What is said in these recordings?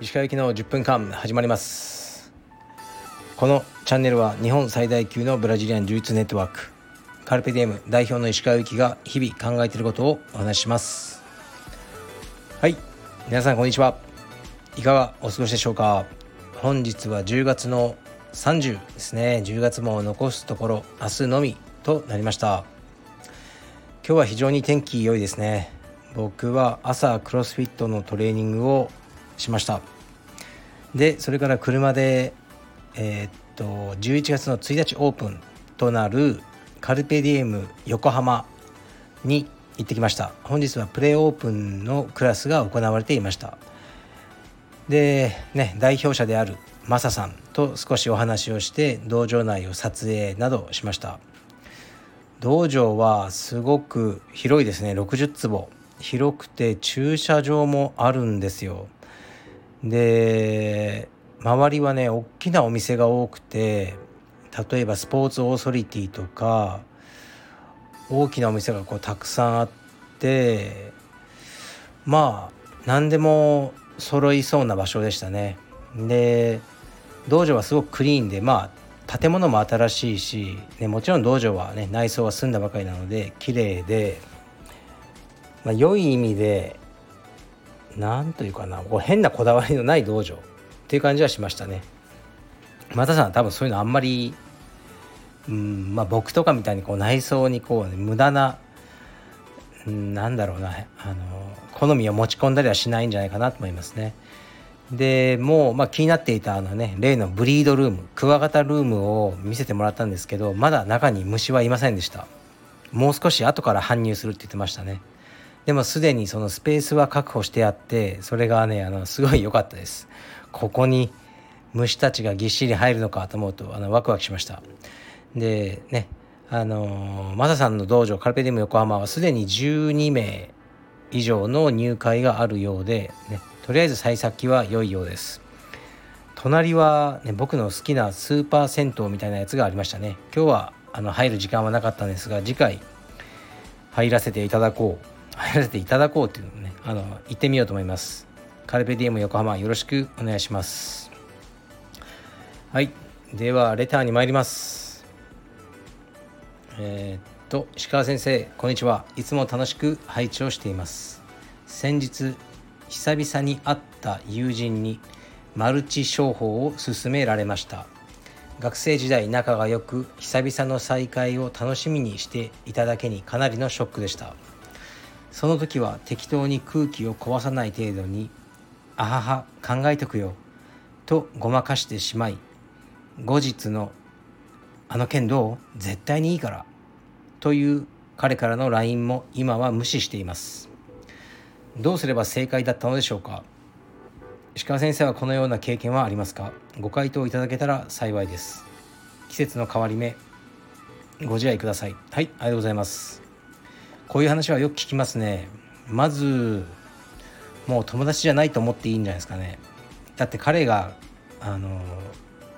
石川行きの10分間始まります。このチャンネルは日本最大級のブラジリアン柔術ネットワーク。カルペディエム代表の石川行きが日々考えていることをお話しします。はい。皆さんこんにちは。いかがお過ごしでしょうか。本日は10月の30ですね。10月も残すところ明日のみとなりました。今日は非常に天気良いですね。僕は朝クロスフィットのトレーニングをしました。でそれから車でえー、っと11月の1日オープンとなるカルペディエム横浜に行ってきました。本日はプレーオープンのクラスが行われていました。でね代表者であるマサさんと少しお話をして道場内を撮影などしました。道場はすごく広いですね。60坪。広くて駐車場もあるんですよ。で周りはね大きなお店が多くて例えばスポーツオーソリティとか大きなお店がこうたくさんあってまあ何でも揃いそうな場所でしたね。で道場はすごくクリーンでまあ建物も新しいし、ね、もちろん道場はね内装は済んだばかりなので綺麗で、まあ、良い意味で何というかなこう変なこだわりのない道場っていう感じはしましたね。またさん多分そういうのあんまり、うんまあ、僕とかみたいにこう内装にこう、ね、無駄な、うん、なんだろうなあの好みを持ち込んだりはしないんじゃないかなと思いますね。でもう、まあ、気になっていたあのね例のブリードルームクワガタルームを見せてもらったんですけどまだ中に虫はいませんでした。もう少し後から搬入するって言ってましたね。でもすでにそのスペースは確保してあってそれがねあのすごい良かったです。ここに虫たちがぎっしり入るのかと思うとあのワクワクしました。でねあのマサさんの道場カルペディム横浜はすでに12名以上の入会があるようで、ね、とりあえず幸先は良いようです。隣は、ね、僕の好きなスーパー銭湯みたいなやつがありましたね。今日はあの入る時間はなかったんですが次回入らせていただこう。入らせていただこうっていうのをねあの行ってみようと思います。カルペディエム横浜よろしくお願いします。はい。ではレターに参ります。えー、っと石川先生こんにちは。いつも楽しく拝聴しています。先日久々に会った友人にマルチ商法を勧められました。学生時代仲が良く久々の再会を楽しみにしていただけにかなりのショックでした。その時は適当に空気を壊さない程度に「あはは考えとくよ」とごまかしてしまい後日の「あの件どう？絶対にいいから」という彼からの LINE も今は無視しています。どうすれば正解だったのでしょうか？石川先生はこのような経験はありますか？ご回答いただけたら幸いです。季節の変わり目ご自愛ください。はいありがとうございます。こういう話はよく聞きますね。まずもう友達じゃないと思っていいんじゃないですかね。だって彼があの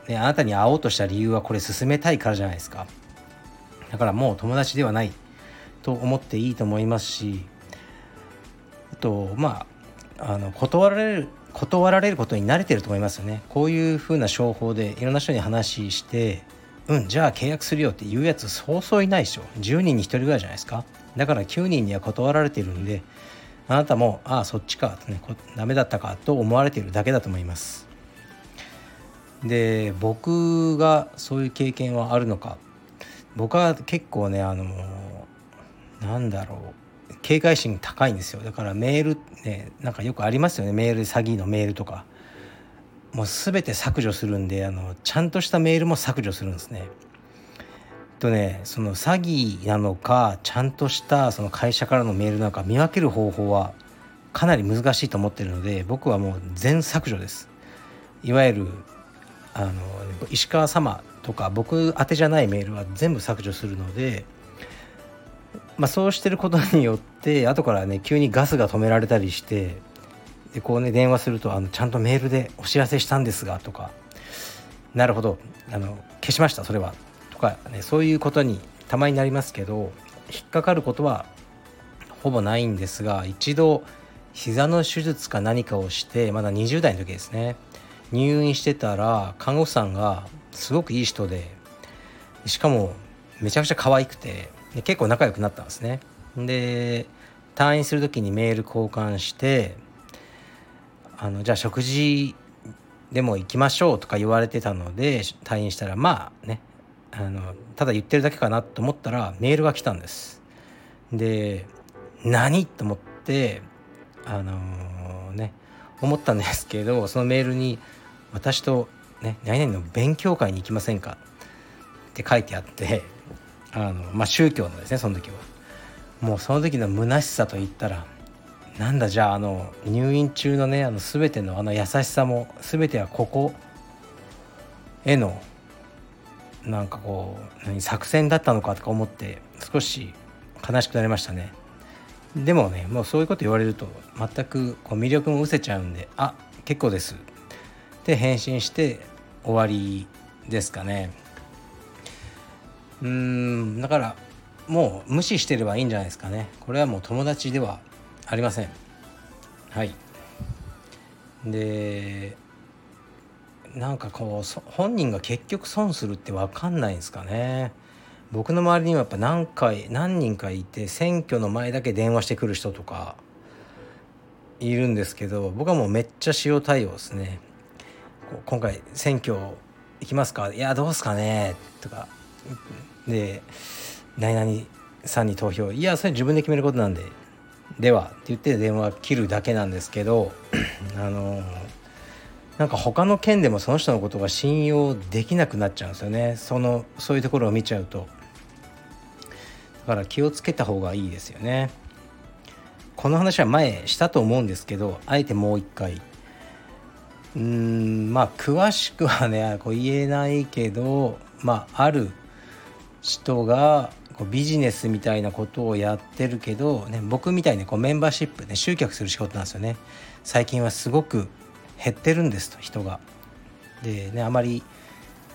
ねあなたに会おうとした理由はこれ進めたいからじゃないですか。だからもう友達ではないと思っていいと思いますしあとまああの断られる断られることに慣れてると思いますよね。こういうふうな商法でいろんな人に話してうんじゃあ契約するよっていうやつそうそういないでしょ。10人に1人ぐらいじゃないですか。だから9人には断られてるんであなたもああそっちかねダメだったかと思われているだけだと思います。で僕がそういう経験はあるのか。僕は結構ねあのなんだろう。警戒心高いんですよだからメールねなんかよくありますよねメール詐欺のメールとかもう全て削除するんであのちゃんとしたメールも削除するんですね。とねその詐欺なのかちゃんとしたその会社からのメールなのか見分ける方法はかなり難しいと思ってるので僕はもう全削除です。いわゆるあの石川様とか僕宛てじゃないメールは全部削除するのでまあ、そうしてることによって 後からね急にガスが止められたりしてでこうね電話するとあのちゃんとメールでお知らせしたんですがとかなるほどあの消しましたそれは。とかねそういうことにたまになりますけど引っかかることはほぼないんですが一度膝の手術か何かをしてまだ20代の時ですね。入院してたら看護婦さんがすごくいい人でしかもめちゃくちゃ可愛くてで結構仲良くなったんですねで退院する時にメール交換してあのじゃあ食事でも行きましょうとか言われてたので退院したらまあねあのただ言ってるだけかなと思ったらメールが来たんですで何と思ってあのー、ね思ったんですけどそのメールに「私と、ね、何々の勉強会に行きませんか?」って書いてあってあの、まあ、宗教のですねその時は。もうその時の虚しさといったらなんだじゃああの入院中のねあの全てのあの優しさも全てはここへのなんかこう何作戦だったのかとか思って少し悲しくなりましたね。でもねもうそういうこと言われると全くこう魅力も失せちゃうんで「あ結構です」で返信して終わりですかねうんだからもう無視してればいいんじゃないですかね。これはもう友達ではありません。はい。でなんかこう本人が結局損するって分かんないんですかね。僕の周りにはやっぱ何回何人かいて選挙の前だけ電話してくる人とかいるんですけど僕はもうめっちゃ塩対応ですね。今回選挙行きますか？いやどうすかね？とかで何々さんに投票。いやそれ自分で決めることなんでではって言って電話切るだけなんですけど あのなんか他の県でもその人のことが信用できなくなっちゃうんですよね。そのそういうところを見ちゃうと。だから気をつけた方がいいですよね。この話は前したと思うんですけどあえてもう一回。うんまあ詳しくはねこう言えないけどまあある人がこうビジネスみたいなことをやってるけど、ね、僕みたいにこうメンバーシップね集客する仕事なんですよね。最近はすごく減ってるんですと人が。でねあまり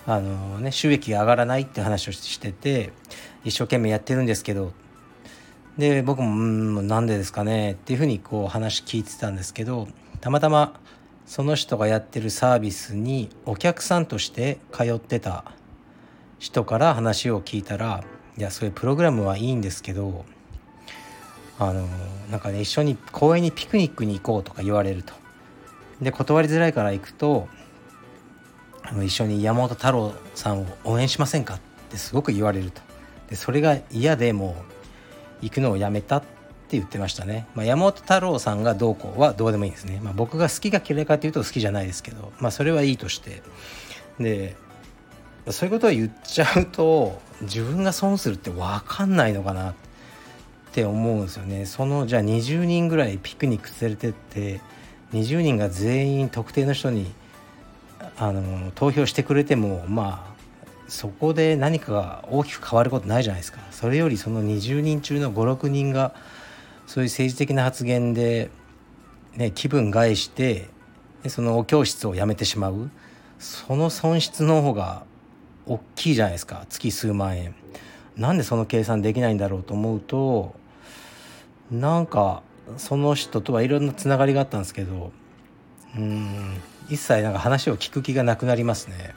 あのね収益が上がらないって話をしてて一生懸命やってるんですけどで僕も「うんなんでですかね」っていうふうにこう話聞いてたんですけどたまたまその人がやってるサービスにお客さんとして通ってた人から話を聞いたら「いやそういうプログラムはいいんですけどあのなんかね一緒に公園にピクニックに行こうとか言われると。で断りづらいから行くとあの一緒に山本太郎さんを応援しませんかってすごく言われると。でそれが嫌でもう行くのをやめたって言ってましたね、まあ、山本太郎さんがどうこうはどうでもいいんですね、まあ、僕が好きか嫌いかっていうと好きじゃないですけどまあそれはいいとしてでそういうことを言っちゃうと自分が損するって分かんないのかなって思うんですよね。そのじゃあ20人ぐらいピクニック連れてって20人が全員特定の人にあの投票してくれてもまあそこで何かが大きく変わることないじゃないですか。それよりその20人中の56人がそういう政治的な発言で、ね、気分害してそのお教室を辞めてしまう。その損失の方が大きいじゃないですか。月数万円。なんでその計算できないんだろうと思うとなんかその人とはいろんなつながりがあったんですけどうん一切なんか話を聞く気がなくなりますね。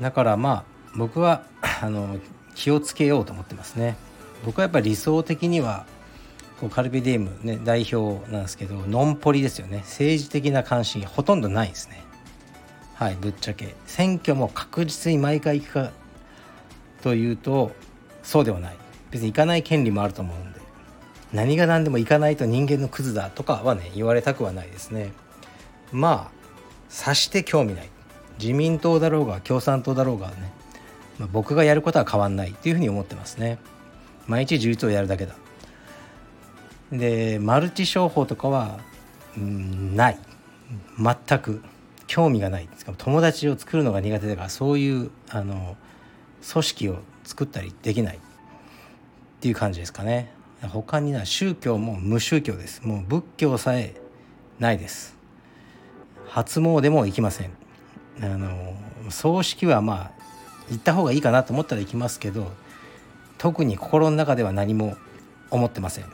だからまあ僕はあの気をつけようと思ってますね。僕はやっぱり理想的にはこうカルビディウム、ね、代表なんですけどノンポリですよね。政治的な関心ほとんどないですね。はいぶっちゃけ。選挙も確実に毎回行くかというとそうではない。別に行かない権利もあると思うんで。何が何でも行かないと人間のクズだとかはね言われたくはないですね。まあ察して興味ない。自民党だろうが共産党だろうがね、まあ、僕がやることは変わんないっていうふうに思ってますね。毎日充実をやるだけだ。でマルチ商法とかは、うん、ない。全く。興味がない。しかも友達を作るのが苦手だからそういうあの組織を作ったりできないっていう感じですかね。他には宗教も無宗教です。もう仏教さえないです。初詣も行きません。あの葬式はまあ行った方がいいかなと思ったら行きますけど特に心の中では何も思ってません。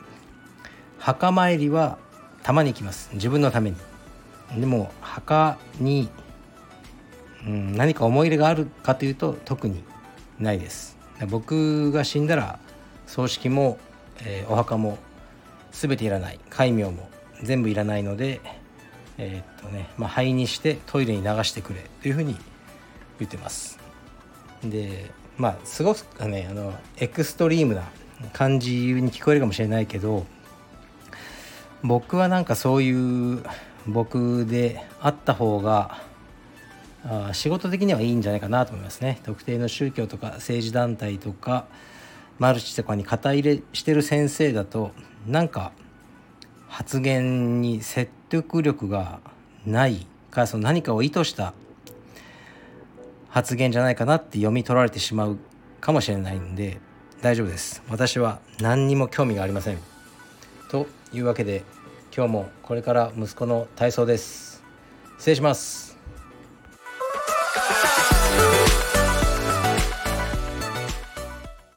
墓参りはたまに行きます。自分のために。でも墓に、うん、何か思い入れがあるかというと特にないです。僕が死んだら葬式も、えー、お墓も全ていらない。戒名も全部いらないのでえー、っとね、まあ、灰にしてトイレに流してくれというふうに言ってます。でまあすごくねあのエクストリームな感じに聞こえるかもしれないけど僕はなんかそういう僕であった方が仕事的にはいいんじゃないかなと思いますね。特定の宗教とか政治団体とかマルチとかに肩入れしてる先生だとなんか発言に説得力がないかその何かを意図した発言じゃないかなって読み取られてしまうかもしれないんで大丈夫です。私は何にも興味がありません。というわけで今日もこれから息子の体操です。失礼します。